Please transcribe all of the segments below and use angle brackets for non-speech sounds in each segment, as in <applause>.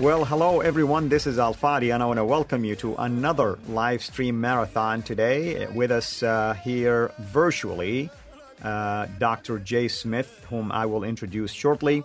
Well, hello everyone. This is Al Fadi, and I want to welcome you to another live stream marathon today. With us uh, here virtually, uh, Dr. Jay Smith, whom I will introduce shortly.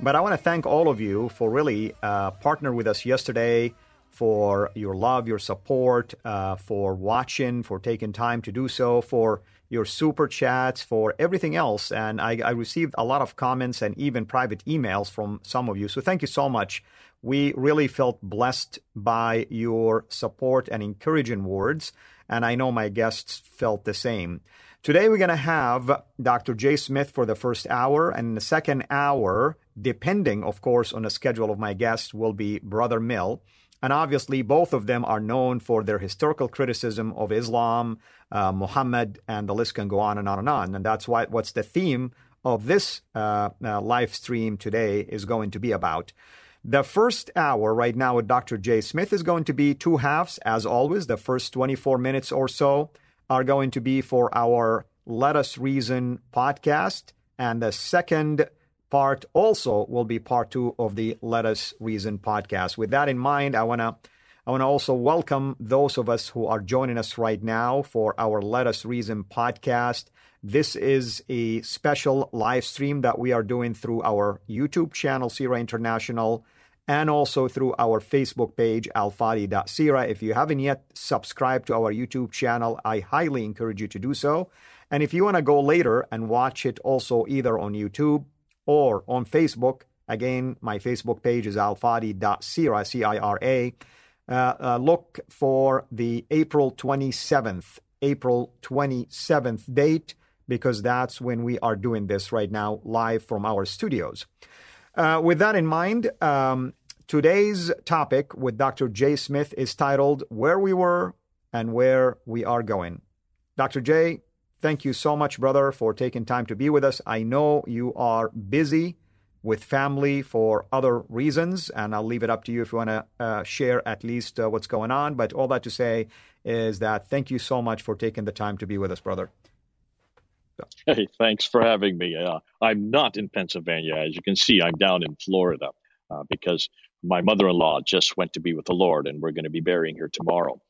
But I want to thank all of you for really uh, partner with us yesterday, for your love, your support, uh, for watching, for taking time to do so, for your super chats, for everything else. And I, I received a lot of comments and even private emails from some of you. So thank you so much. We really felt blessed by your support and encouraging words, and I know my guests felt the same. Today, we're going to have Dr. Jay Smith for the first hour, and the second hour, depending, of course, on the schedule of my guests, will be Brother Mill. And obviously, both of them are known for their historical criticism of Islam, uh, Muhammad, and the list can go on and on and on. And that's why what's the theme of this uh, uh, live stream today is going to be about. The first hour right now with Dr. Jay Smith is going to be two halves, as always. The first 24 minutes or so are going to be for our Let Us Reason podcast. And the second part also will be part two of the Let Us Reason podcast. With that in mind, I want to I want to also welcome those of us who are joining us right now for our Let Us Reason podcast. This is a special live stream that we are doing through our YouTube channel, CIRA International, and also through our Facebook page, alfadi.sira. If you haven't yet subscribed to our YouTube channel, I highly encourage you to do so. And if you want to go later and watch it also either on YouTube or on Facebook, again, my Facebook page is alfadi.sira, C I R A. Uh, uh, look for the April 27th, April 27th date because that's when we are doing this right now live from our studios. Uh, with that in mind, um, today's topic with Dr. Jay Smith is titled Where We Were and Where We Are Going. Dr. Jay, thank you so much, brother, for taking time to be with us. I know you are busy with family for other reasons, and I'll leave it up to you if you want to uh, share at least uh, what's going on. But all that to say is that thank you so much for taking the time to be with us, brother. Hey, thanks for having me. Uh, I'm not in Pennsylvania. As you can see, I'm down in Florida uh, because my mother in law just went to be with the Lord, and we're going to be burying her tomorrow.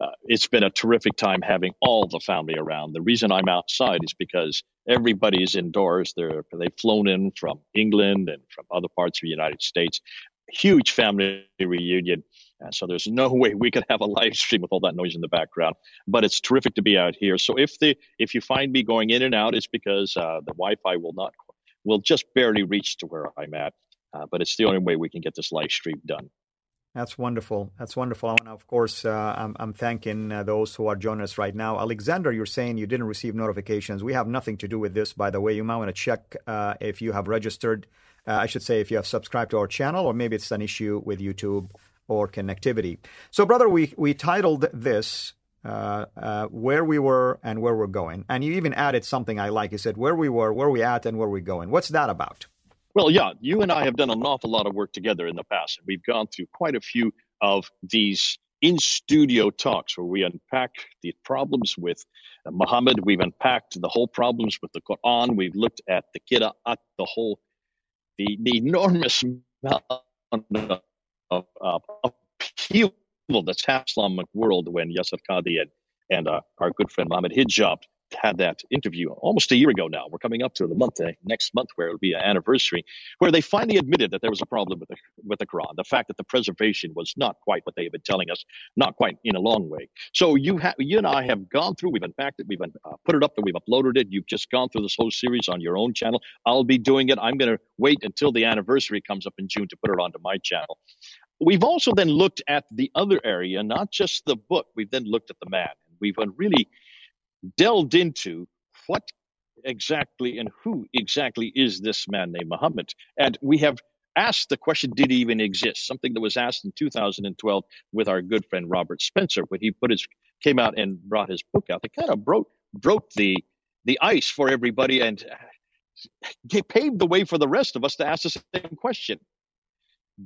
Uh, it's been a terrific time having all the family around. The reason I'm outside is because everybody's indoors. They're, they've flown in from England and from other parts of the United States. Huge family reunion. And so there's no <laughs> way we could have a live stream with all that noise in the background. But it's terrific to be out here. So if the if you find me going in and out, it's because uh, the Wi-Fi will not will just barely reach to where I'm at. Uh, but it's the only way we can get this live stream done. That's wonderful. That's wonderful. And of course, uh, I'm, I'm, thanking uh, those who are joining us right now. Alexander, you're saying you didn't receive notifications. We have nothing to do with this, by the way. You might want to check uh, if you have registered. Uh, I should say if you have subscribed to our channel, or maybe it's an issue with YouTube or connectivity. So, brother, we, we titled this uh, uh, Where We Were and Where We're Going. And you even added something I like. You said, Where we were, where we at, and where we're going. What's that about? Well, yeah, you and I have done an awful lot of work together in the past. And we've gone through quite a few of these in studio talks where we unpack the problems with Muhammad. We've unpacked the whole problems with the Quran. We've looked at the Qira'at, the whole, the, the enormous amount of uh, upheaval that's happened in the Islamic world when Yasir Qadhi and, and uh, our good friend Mohammed Hijab had that interview almost a year ago now. We're coming up to the month uh, next month where it'll be an anniversary, where they finally admitted that there was a problem with the with the Quran. The fact that the preservation was not quite what they have been telling us, not quite in a long way. So you have you and I have gone through. We've unpacked it. We've uh, put it up. That we've uploaded it. You've just gone through this whole series on your own channel. I'll be doing it. I'm going to wait until the anniversary comes up in June to put it onto my channel. We've also then looked at the other area, not just the book. We've then looked at the man. We've really delved into what exactly and who exactly is this man named Muhammad. And we have asked the question, did he even exist? Something that was asked in 2012 with our good friend Robert Spencer when he put his came out and brought his book out. It kind of broke broke the the ice for everybody and paved the way for the rest of us to ask the same question.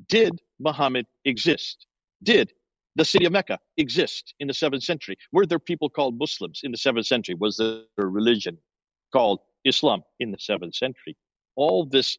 Did Muhammad exist? Did the city of Mecca exist in the seventh century? Were there people called Muslims in the seventh century? Was there a religion called Islam in the seventh century? All this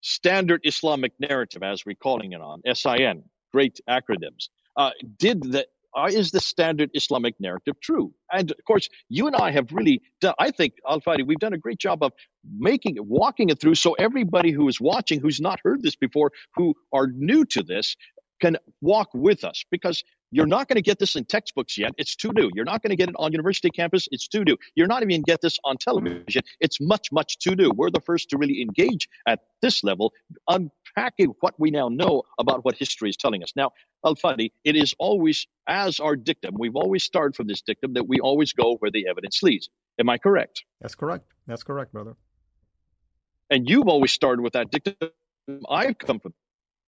standard Islamic narrative, as we're calling it on, SIN, great acronyms, uh, did the uh, is the standard Islamic narrative true? And of course, you and I have really done, I think, Al Fadi, we've done a great job of making it, walking it through so everybody who is watching, who's not heard this before, who are new to this, can walk with us because you're not going to get this in textbooks yet. It's too new. You're not going to get it on university campus. It's too new. You're not even going to get this on television. It's much, much too new. We're the first to really engage at this level, unpacking what we now know about what history is telling us. Now, Al Fadi, it is always, as our dictum, we've always started from this dictum that we always go where the evidence leads. Am I correct? That's correct. That's correct, brother. And you've always started with that dictum. I've come from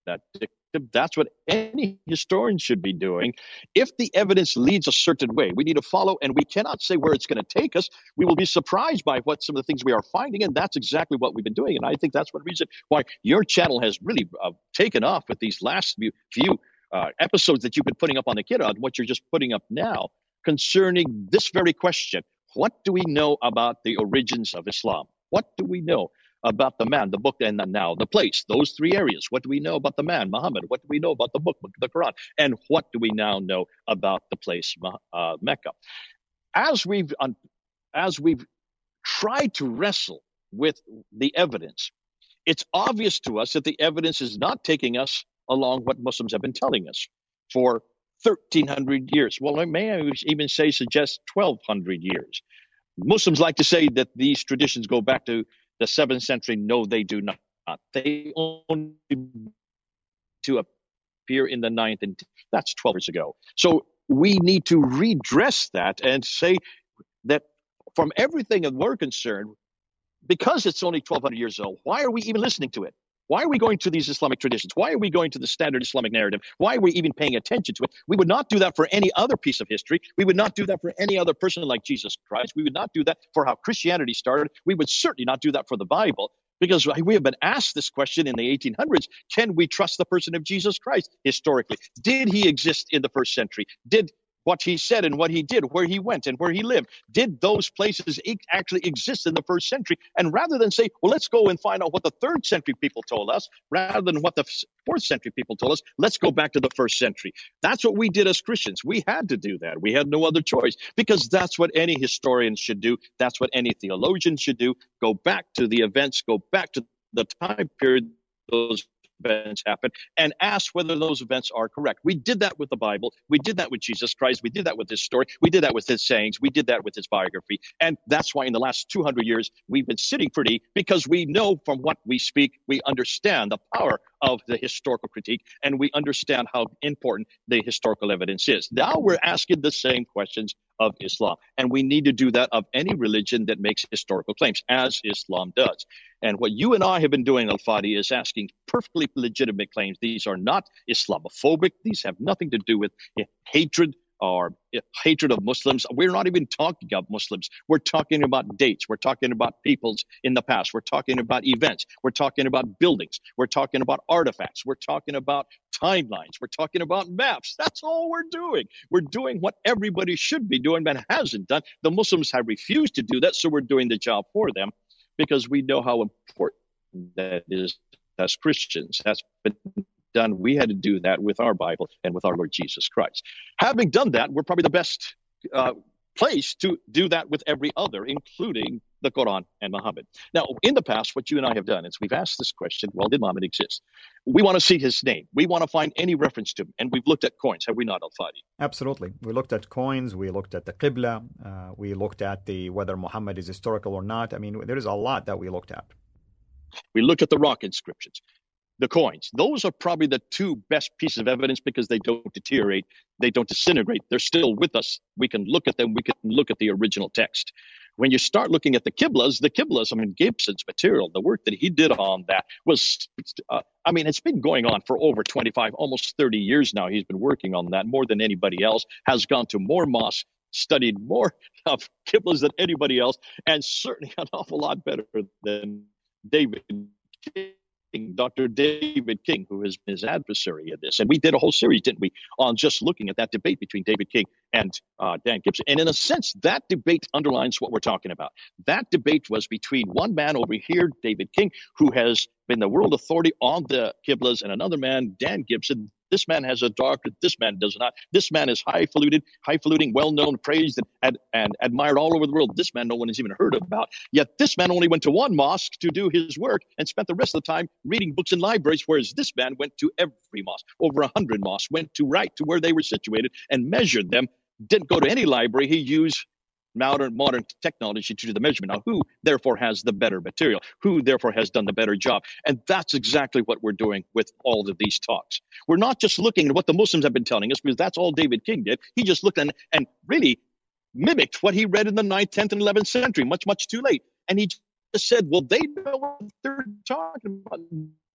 that dictum that's what any historian should be doing. If the evidence leads a certain way, we need to follow, and we cannot say where it's going to take us. We will be surprised by what some of the things we are finding, and that's exactly what we've been doing. And I think that's one reason why your channel has really uh, taken off with these last few, uh, episodes that you've been putting up on the Kidad, what you're just putting up now concerning this very question. What do we know about the origins of Islam? What do we know about the man, the book, and the now the place. Those three areas. What do we know about the man, Muhammad? What do we know about the book, the Quran? And what do we now know about the place, uh, Mecca? As we've as we've tried to wrestle with the evidence, it's obvious to us that the evidence is not taking us along what Muslims have been telling us for 1300 years. Well, I may even say suggest 1200 years. Muslims like to say that these traditions go back to the seventh century, no, they do not. They only to appear in the ninth, and that's 12 years ago. So we need to redress that and say that from everything that we're concerned, because it's only 1200 years old, why are we even listening to it? Why are we going to these Islamic traditions? Why are we going to the standard Islamic narrative? Why are we even paying attention to it? We would not do that for any other piece of history. We would not do that for any other person like Jesus Christ. We would not do that for how Christianity started. We would certainly not do that for the Bible because we have been asked this question in the 1800s can we trust the person of jesus christ historically did he exist in the first century did what he said and what he did, where he went and where he lived. Did those places actually exist in the first century? And rather than say, well, let's go and find out what the third century people told us, rather than what the fourth century people told us, let's go back to the first century. That's what we did as Christians. We had to do that. We had no other choice because that's what any historian should do. That's what any theologian should do. Go back to the events, go back to the time period those events happen and ask whether those events are correct. We did that with the Bible. We did that with Jesus Christ. We did that with his story. We did that with his sayings. We did that with his biography. And that's why in the last 200 years, we've been sitting pretty because we know from what we speak, we understand the power of the historical critique and we understand how important the historical evidence is. Now we're asking the same questions of Islam. And we need to do that of any religion that makes historical claims, as Islam does. And what you and I have been doing, Al Fadi, is asking perfectly legitimate claims. These are not Islamophobic. These have nothing to do with hatred or eh, hatred of Muslims. We're not even talking about Muslims. We're talking about dates. We're talking about peoples in the past. We're talking about events. We're talking about buildings. We're talking about artifacts. We're talking about timelines. We're talking about maps. That's all we're doing. We're doing what everybody should be doing but hasn't done. The Muslims have refused to do that, so we're doing the job for them because we know how important that is as Christians. That's been done. We had to do that with our Bible and with our Lord Jesus Christ. Having done that, we're probably the best uh, place to do that with every other, including the Quran and Muhammad. Now, in the past, what you and I have done is we've asked this question well, did Muhammad exist? We want to see his name. We want to find any reference to him. And we've looked at coins, have we not, Al Fadi? Absolutely. We looked at coins, we looked at the Qibla, uh, we looked at the whether Muhammad is historical or not. I mean, there is a lot that we looked at. We looked at the rock inscriptions the coins. Those are probably the two best pieces of evidence because they don't deteriorate, they don't disintegrate. They're still with us. We can look at them, we can look at the original text. When you start looking at the Qiblas, the Qiblas, I mean, Gibson's material, the work that he did on that was, uh, I mean, it's been going on for over 25, almost 30 years now. He's been working on that more than anybody else, has gone to more mosques, studied more <laughs> of Qiblas than anybody else, and certainly an <laughs> awful lot better than David Dr. David King, who is his adversary in this. And we did a whole series, didn't we, on just looking at that debate between David King and uh, Dan Gibson. And in a sense, that debate underlines what we're talking about. That debate was between one man over here, David King, who has been the world authority on the Qiblas, and another man, Dan Gibson, this man has a doctorate. This man does not. This man is highfalutin, highfalutin, well known, praised, and, and, and admired all over the world. This man no one has even heard about. Yet this man only went to one mosque to do his work and spent the rest of the time reading books in libraries, whereas this man went to every mosque, over a hundred mosques, went to right to where they were situated and measured them. Didn't go to any library. He used modern modern technology to do the measurement. Now, who therefore has the better material? Who therefore has done the better job? And that's exactly what we're doing with all of these talks. We're not just looking at what the Muslims have been telling us, because that's all David King did. He just looked and, and really mimicked what he read in the 9th, 10th, and 11th century, much, much too late. And he just said, well, they know what they're talking about.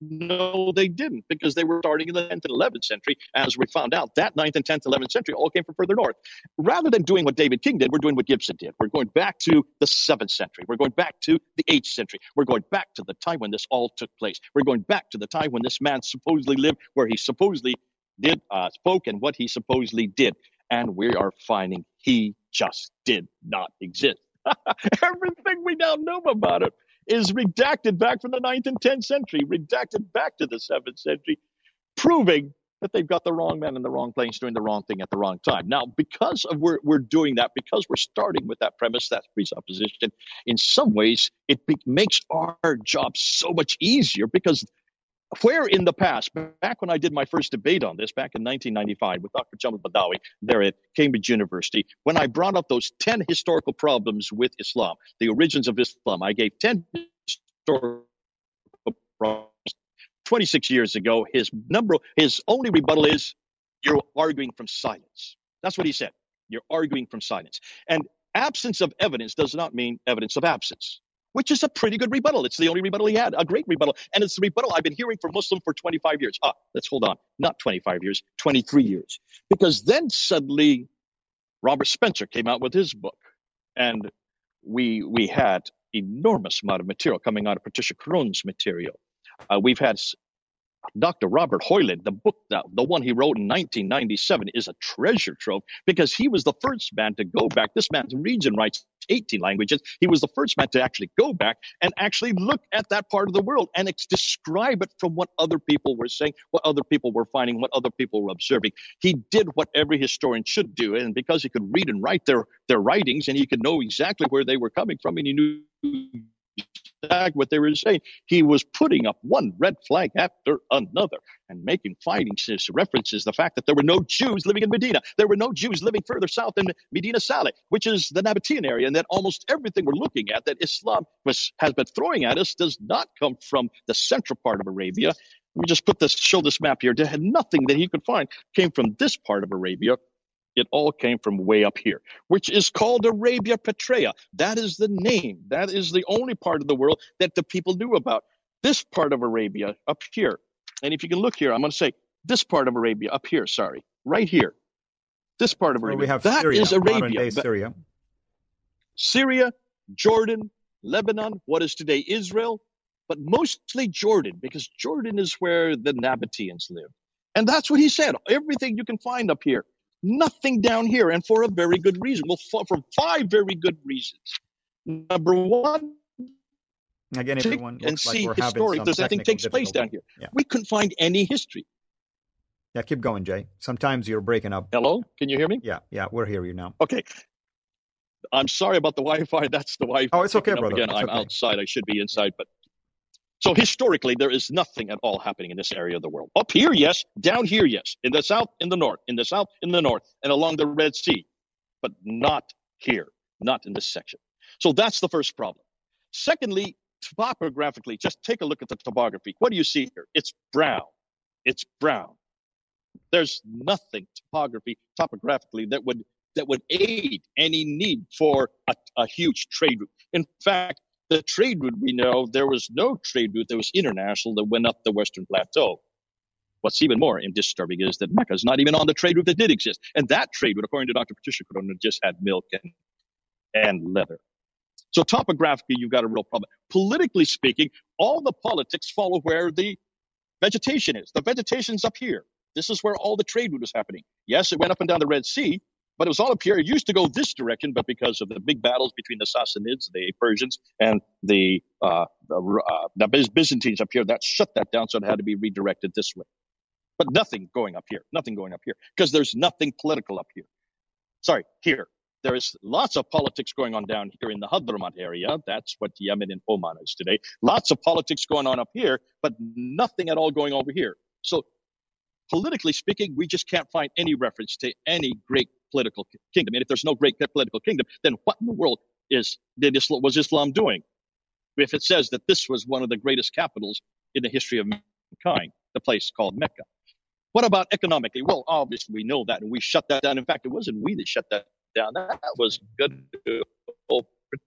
No, they didn't, because they were starting in the 10th and 11th century. As we found out, that 9th and 10th, 11th century all came from further north. Rather than doing what David King did, we're doing what Gibson did. We're going back to the 7th century. We're going back to the 8th century. We're going back to the time when this all took place. We're going back to the time when this man supposedly lived, where he supposedly did uh, spoke, and what he supposedly did. And we are finding he just did not exist. <laughs> Everything we now know about it is redacted back from the 9th and 10th century, redacted back to the 7th century, proving that they've got the wrong man in the wrong place doing the wrong thing at the wrong time. Now, because of we're, we're doing that, because we're starting with that premise, that presupposition, in some ways, it be, makes our job so much easier because where in the past, back when I did my first debate on this, back in 1995 with Dr. Jamal Badawi there at Cambridge University, when I brought up those 10 historical problems with Islam, the origins of Islam, I gave 10 historical problems. 26 years ago, his number, his only rebuttal is, you're arguing from silence. That's what he said. You're arguing from silence. And absence of evidence does not mean evidence of absence which is a pretty good rebuttal. It's the only rebuttal he had, a great rebuttal. And it's the rebuttal I've been hearing from Muslim for 25 years. Ah, let's hold on. Not 25 years, 23 years. Because then suddenly Robert Spencer came out with his book. And we we had enormous amount of material coming out of Patricia Crone's material. Uh, we've had Dr. Robert Hoyland, the book, that, the one he wrote in 1997, is a treasure trove because he was the first man to go back. This man's region writes 18 languages. He was the first man to actually go back and actually look at that part of the world and describe it from what other people were saying, what other people were finding, what other people were observing. He did what every historian should do. And because he could read and write their, their writings and he could know exactly where they were coming from and he knew what they were saying. He was putting up one red flag after another and making findings, references the fact that there were no Jews living in Medina. There were no Jews living further south in Medina Saleh, which is the Nabatean area, and that almost everything we're looking at that Islam was, has been throwing at us does not come from the central part of Arabia. Let me just put this, show this map here. There had nothing that he could find came from this part of Arabia it all came from way up here, which is called Arabia Petraea. That is the name. That is the only part of the world that the people knew about. This part of Arabia up here. And if you can look here, I'm going to say this part of Arabia up here, sorry, right here. This part of Arabia. Well, we have that Syria, is Arabia. Syria. Syria, Jordan, Lebanon, what is today Israel, but mostly Jordan, because Jordan is where the Nabateans live. And that's what he said. Everything you can find up here Nothing down here, and for a very good reason. Well, for, for five very good reasons. Number one, again, everyone and see like history. There's anything takes place down here. Yeah. We couldn't find any history. Yeah, keep going, Jay. Sometimes you're breaking up. Hello, can you hear me? Yeah, yeah, we're hearing you now. Okay. I'm sorry about the Wi-Fi. That's the Wi-Fi. Oh, it's okay, brother. Again, it's I'm okay. outside. I should be inside, but so historically, there is nothing at all happening in this area of the world. Up here, yes. Down here, yes. In the south, in the north. In the south, in the north, and along the Red Sea, but not here. Not in this section. So that's the first problem. Secondly, topographically, just take a look at the topography. What do you see here? It's brown. It's brown. There's nothing topography topographically that would that would aid any need for a, a huge trade route. In fact, the trade route we know there was no trade route that was international that went up the Western Plateau. What's even more disturbing is that Mecca is not even on the trade route that did exist, and that trade route, according to Dr. Patricia Crone, just had milk and and leather. So topographically, you've got a real problem. Politically speaking, all the politics follow where the vegetation is. The vegetation's up here. This is where all the trade route is happening. Yes, it went up and down the Red Sea, but it was all up here. It used to go this direction, but because of the big battles between the Sassanids, the Persians, and the, uh, the, uh, the Byzantines up here, that shut that down, so it had to be redirected this way. But nothing going up here, nothing going up here, because there's nothing political up here. Sorry, here. There is lots of politics going on down here in the Hadramaut area. That's what Yemen and Oman is today. Lots of politics going on up here, but nothing at all going over here. So politically speaking, we just can't find any reference to any great political kingdom. And if there's no great political kingdom, then what in the world is did Islam, was Islam doing? If it says that this was one of the greatest capitals in the history of mankind, the place called Mecca. What about economically? Well, obviously we know that, and we shut that down. In fact, it wasn't we that shut that down. That was good.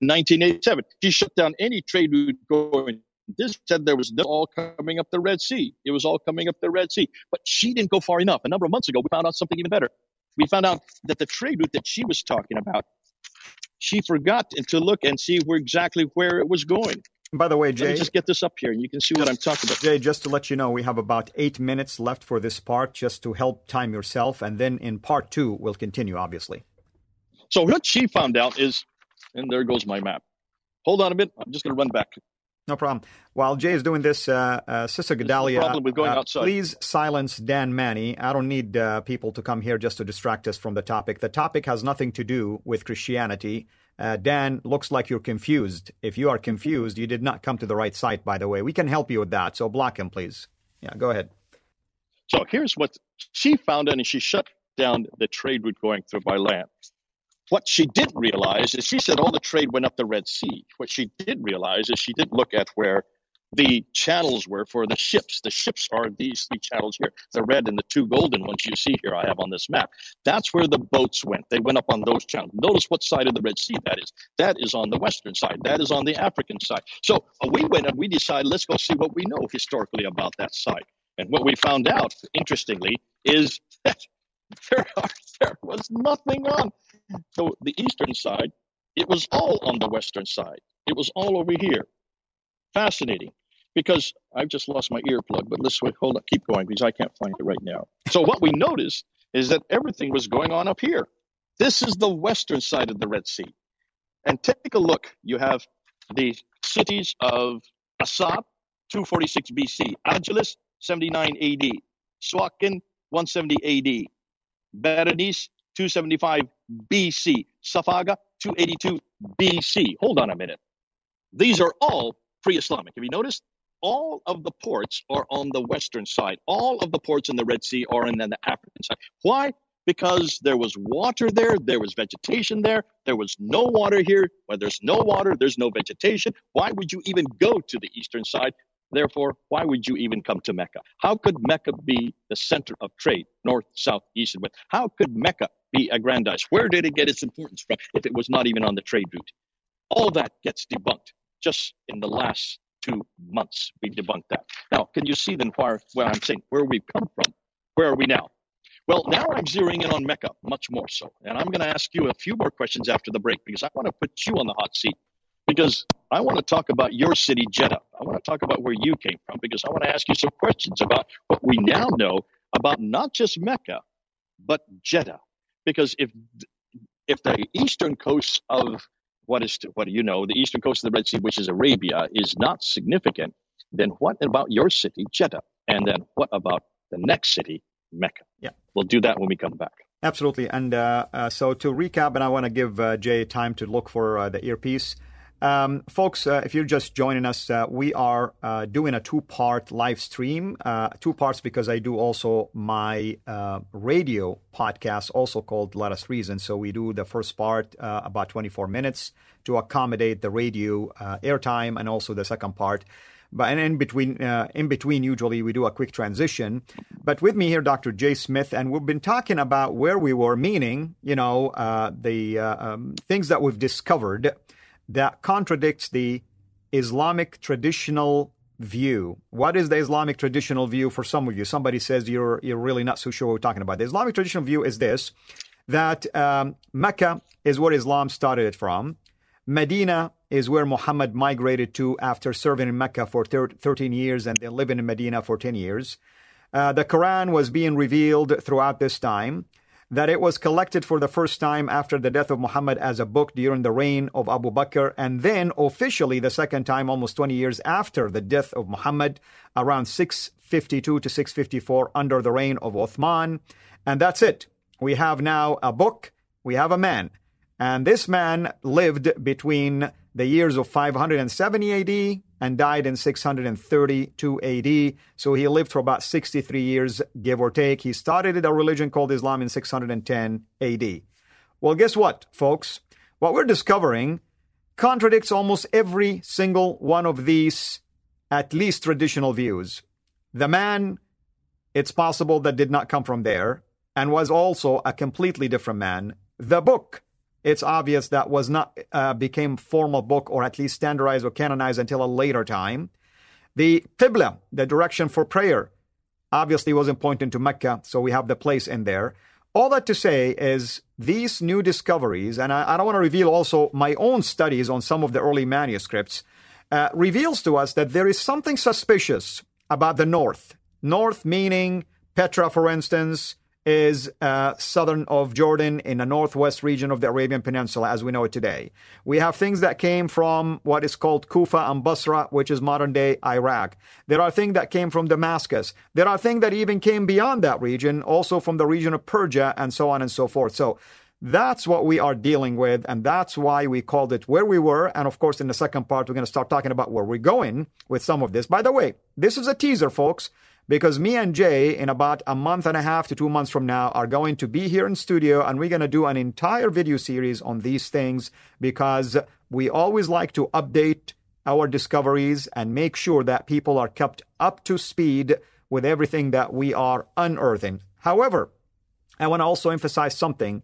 1987. She shut down any trade route going. This said there was no all coming up the Red Sea. It was all coming up the Red Sea. But she didn't go far enough. A number of months ago, we found out something even better. We found out that the trade route that she was talking about, she forgot to look and see where exactly where it was going. By the way, Jay, Let me just get this up here, and you can see what I'm talking about. Jay, just to let you know, we have about eight minutes left for this part, just to help time yourself, and then in part two, we'll continue, obviously. So what she found out is, and there goes my map. Hold on a bit. I'm just going to run back. No problem. While Jay is doing this, uh, uh, Sister Gedalia, problem with going uh, outside. please silence Dan Manny. I don't need uh, people to come here just to distract us from the topic. The topic has nothing to do with Christianity. Uh, Dan, looks like you're confused. If you are confused, you did not come to the right site, by the way. We can help you with that. So block him, please. Yeah, go ahead. So here's what she found out, and she shut down the trade route going through by land. What she didn't realize is she said all the trade went up the Red Sea. What she did realize is she didn't look at where the channels were for the ships. The ships are these three channels here, the red and the two golden ones you see here I have on this map. That's where the boats went. They went up on those channels. Notice what side of the Red Sea that is. That is on the western side. That is on the African side. So uh, we went and we decided, let's go see what we know historically about that side. And what we found out, interestingly, is <laughs> that there, are, there was nothing on so the eastern side. It was all on the western side. It was all over here. Fascinating, because I've just lost my earplug. But let's wait. Hold on, keep going because I can't find it right now. So what we noticed is that everything was going on up here. This is the western side of the Red Sea, and take a look. You have the cities of Assab, 246 BC, Adulis, 79 AD, Suakin, 170 AD, Berenice, 275 BC, Safaga, 282 BC. Hold on a minute. These are all pre Islamic. Have you noticed? All of the ports are on the western side. All of the ports in the Red Sea are on the African side. Why? Because there was water there, there was vegetation there, there was no water here. Where there's no water, there's no vegetation. Why would you even go to the eastern side? Therefore, why would you even come to Mecca? How could Mecca be the center of trade, north, south, east, and west? How could Mecca be aggrandized? Where did it get its importance from if it was not even on the trade route? All that gets debunked just in the last two months. We debunked that. Now, can you see then where, where I'm saying where we've come from? Where are we now? Well, now I'm zeroing in on Mecca much more so. And I'm going to ask you a few more questions after the break because I want to put you on the hot seat because I want to talk about your city, Jeddah. I want to talk about where you came from because I want to ask you some questions about what we now know about not just Mecca, but Jeddah. Because if if the eastern coast of what is what do you know the eastern coast of the Red Sea, which is Arabia, is not significant, then what about your city, Jeddah? And then what about the next city, Mecca? Yeah. We'll do that when we come back. Absolutely. And uh, uh, so to recap, and I want to give uh, Jay time to look for uh, the earpiece. Um, folks, uh, if you're just joining us, uh, we are doing a two part live stream. two parts because I do also my radio podcast, also called Let Us Reason. So we do the first part about 24 minutes to accommodate the radio airtime, and also the second part but and in between, uh, in between, usually we do a quick transition. But with me here, Dr. Jay Smith, and we've been talking about where we were, meaning, you know, uh, the uh, um, things that we've discovered that contradicts the Islamic traditional view. What is the Islamic traditional view for some of you? Somebody says you're you're really not so sure what we're talking about. The Islamic traditional view is this: that um, Mecca is where Islam started it from. Medina is where Muhammad migrated to after serving in Mecca for 13 years and then living in Medina for 10 years. Uh, the Quran was being revealed throughout this time. That it was collected for the first time after the death of Muhammad as a book during the reign of Abu Bakr, and then officially the second time almost 20 years after the death of Muhammad, around 652 to 654 under the reign of Uthman. And that's it. We have now a book, we have a man. And this man lived between the years of 570 AD and died in 632 AD. So he lived for about 63 years, give or take. He started a religion called Islam in 610 AD. Well, guess what, folks? What we're discovering contradicts almost every single one of these, at least traditional views. The man, it's possible that did not come from there and was also a completely different man. The book, it's obvious that was not uh, became formal book or at least standardized or canonized until a later time. The Qibla, the direction for prayer, obviously wasn't pointing to Mecca, so we have the place in there. All that to say is these new discoveries, and I, I don't want to reveal also my own studies on some of the early manuscripts, uh, reveals to us that there is something suspicious about the North. North meaning Petra, for instance, is uh, southern of Jordan in the northwest region of the Arabian Peninsula as we know it today. We have things that came from what is called Kufa and Basra, which is modern day Iraq. There are things that came from Damascus. There are things that even came beyond that region, also from the region of Persia and so on and so forth. So that's what we are dealing with, and that's why we called it Where We Were. And of course, in the second part, we're going to start talking about where we're going with some of this. By the way, this is a teaser, folks because me and Jay, in about a month and a half to two months from now, are going to be here in studio and we're going to do an entire video series on these things because we always like to update our discoveries and make sure that people are kept up to speed with everything that we are unearthing. However, I want to also emphasize something.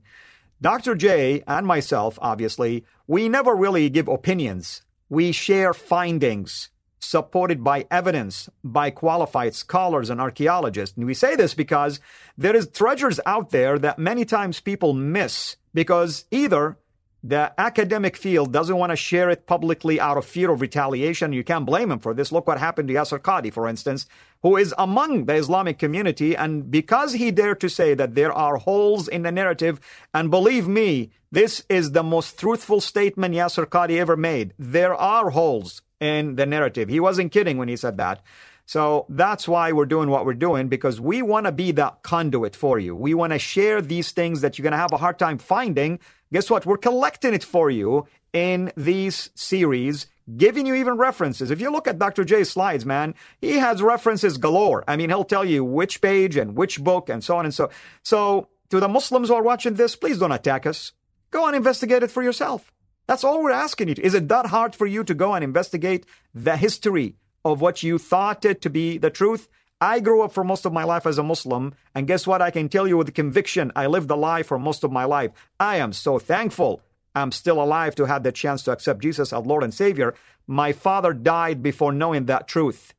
Dr. J and myself, obviously, we never really give opinions. We share findings supported by evidence by qualified scholars and archaeologists. And we say this because there is treasures out there that many times people miss because either the academic field doesn't want to share it publicly out of fear of retaliation. You can't blame him for this. Look what happened to Yasir Qadhi, for instance, who is among the Islamic community. And because he dared to say that there are holes in the narrative, and believe me, this is the most truthful statement Yasir Qadhi ever made. There are holes in the narrative. He wasn't kidding when he said that. So that's why we're doing what we're doing because we want to be that conduit for you. We want to share these things that you're going to have a hard time finding. Guess what? We're collecting it for you in these series, giving you even references. If you look at Dr. J's slides, man, he has references galore. I mean, he'll tell you which page and which book and so on and so. So to the Muslims who are watching this, please don't attack us. Go and investigate it for yourself. That's all we're asking you. To. Is it that hard for you to go and investigate the history of what you thought it to be the truth? I grew up for most of my life as a Muslim, and guess what? I can tell you with conviction, I lived a lie for most of my life. I am so thankful I'm still alive to have the chance to accept Jesus as Lord and Savior. My father died before knowing that truth.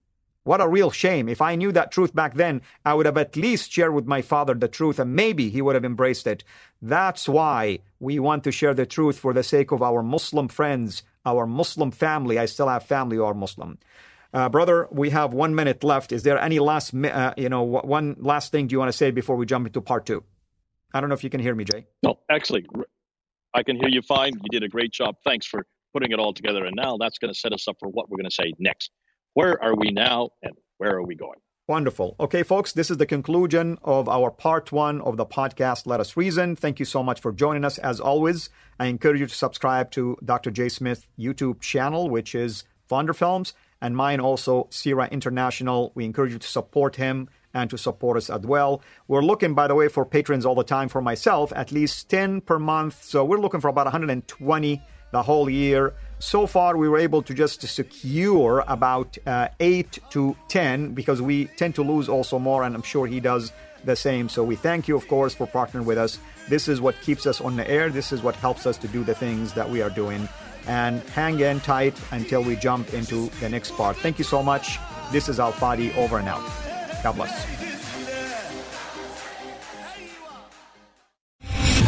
What a real shame. If I knew that truth back then, I would have at least shared with my father the truth and maybe he would have embraced it. That's why we want to share the truth for the sake of our Muslim friends, our Muslim family. I still have family who are Muslim. Uh, brother, we have one minute left. Is there any last, uh, you know, one last thing do you want to say before we jump into part two? I don't know if you can hear me, Jay. No, actually, I can hear you fine. You did a great job. Thanks for putting it all together. And now that's going to set us up for what we're going to say next. Where are we now and where are we going? Wonderful. Okay, folks, this is the conclusion of our part one of the podcast, Let Us Reason. Thank you so much for joining us. As always, I encourage you to subscribe to Dr. J. Smith YouTube channel, which is Pfander Films, and mine also, CIRA International. We encourage you to support him and to support us as well. We're looking, by the way, for patrons all the time for myself, at least 10 per month. So we're looking for about 120 the whole year. So far, we were able to just secure about uh, 8 to 10 because we tend to lose also more, and I'm sure he does the same. So we thank you, of course, for partnering with us. This is what keeps us on the air. This is what helps us to do the things that we are doing. And hang in tight until we jump into the next part. Thank you so much. This is Al Fadi over and out. God bless.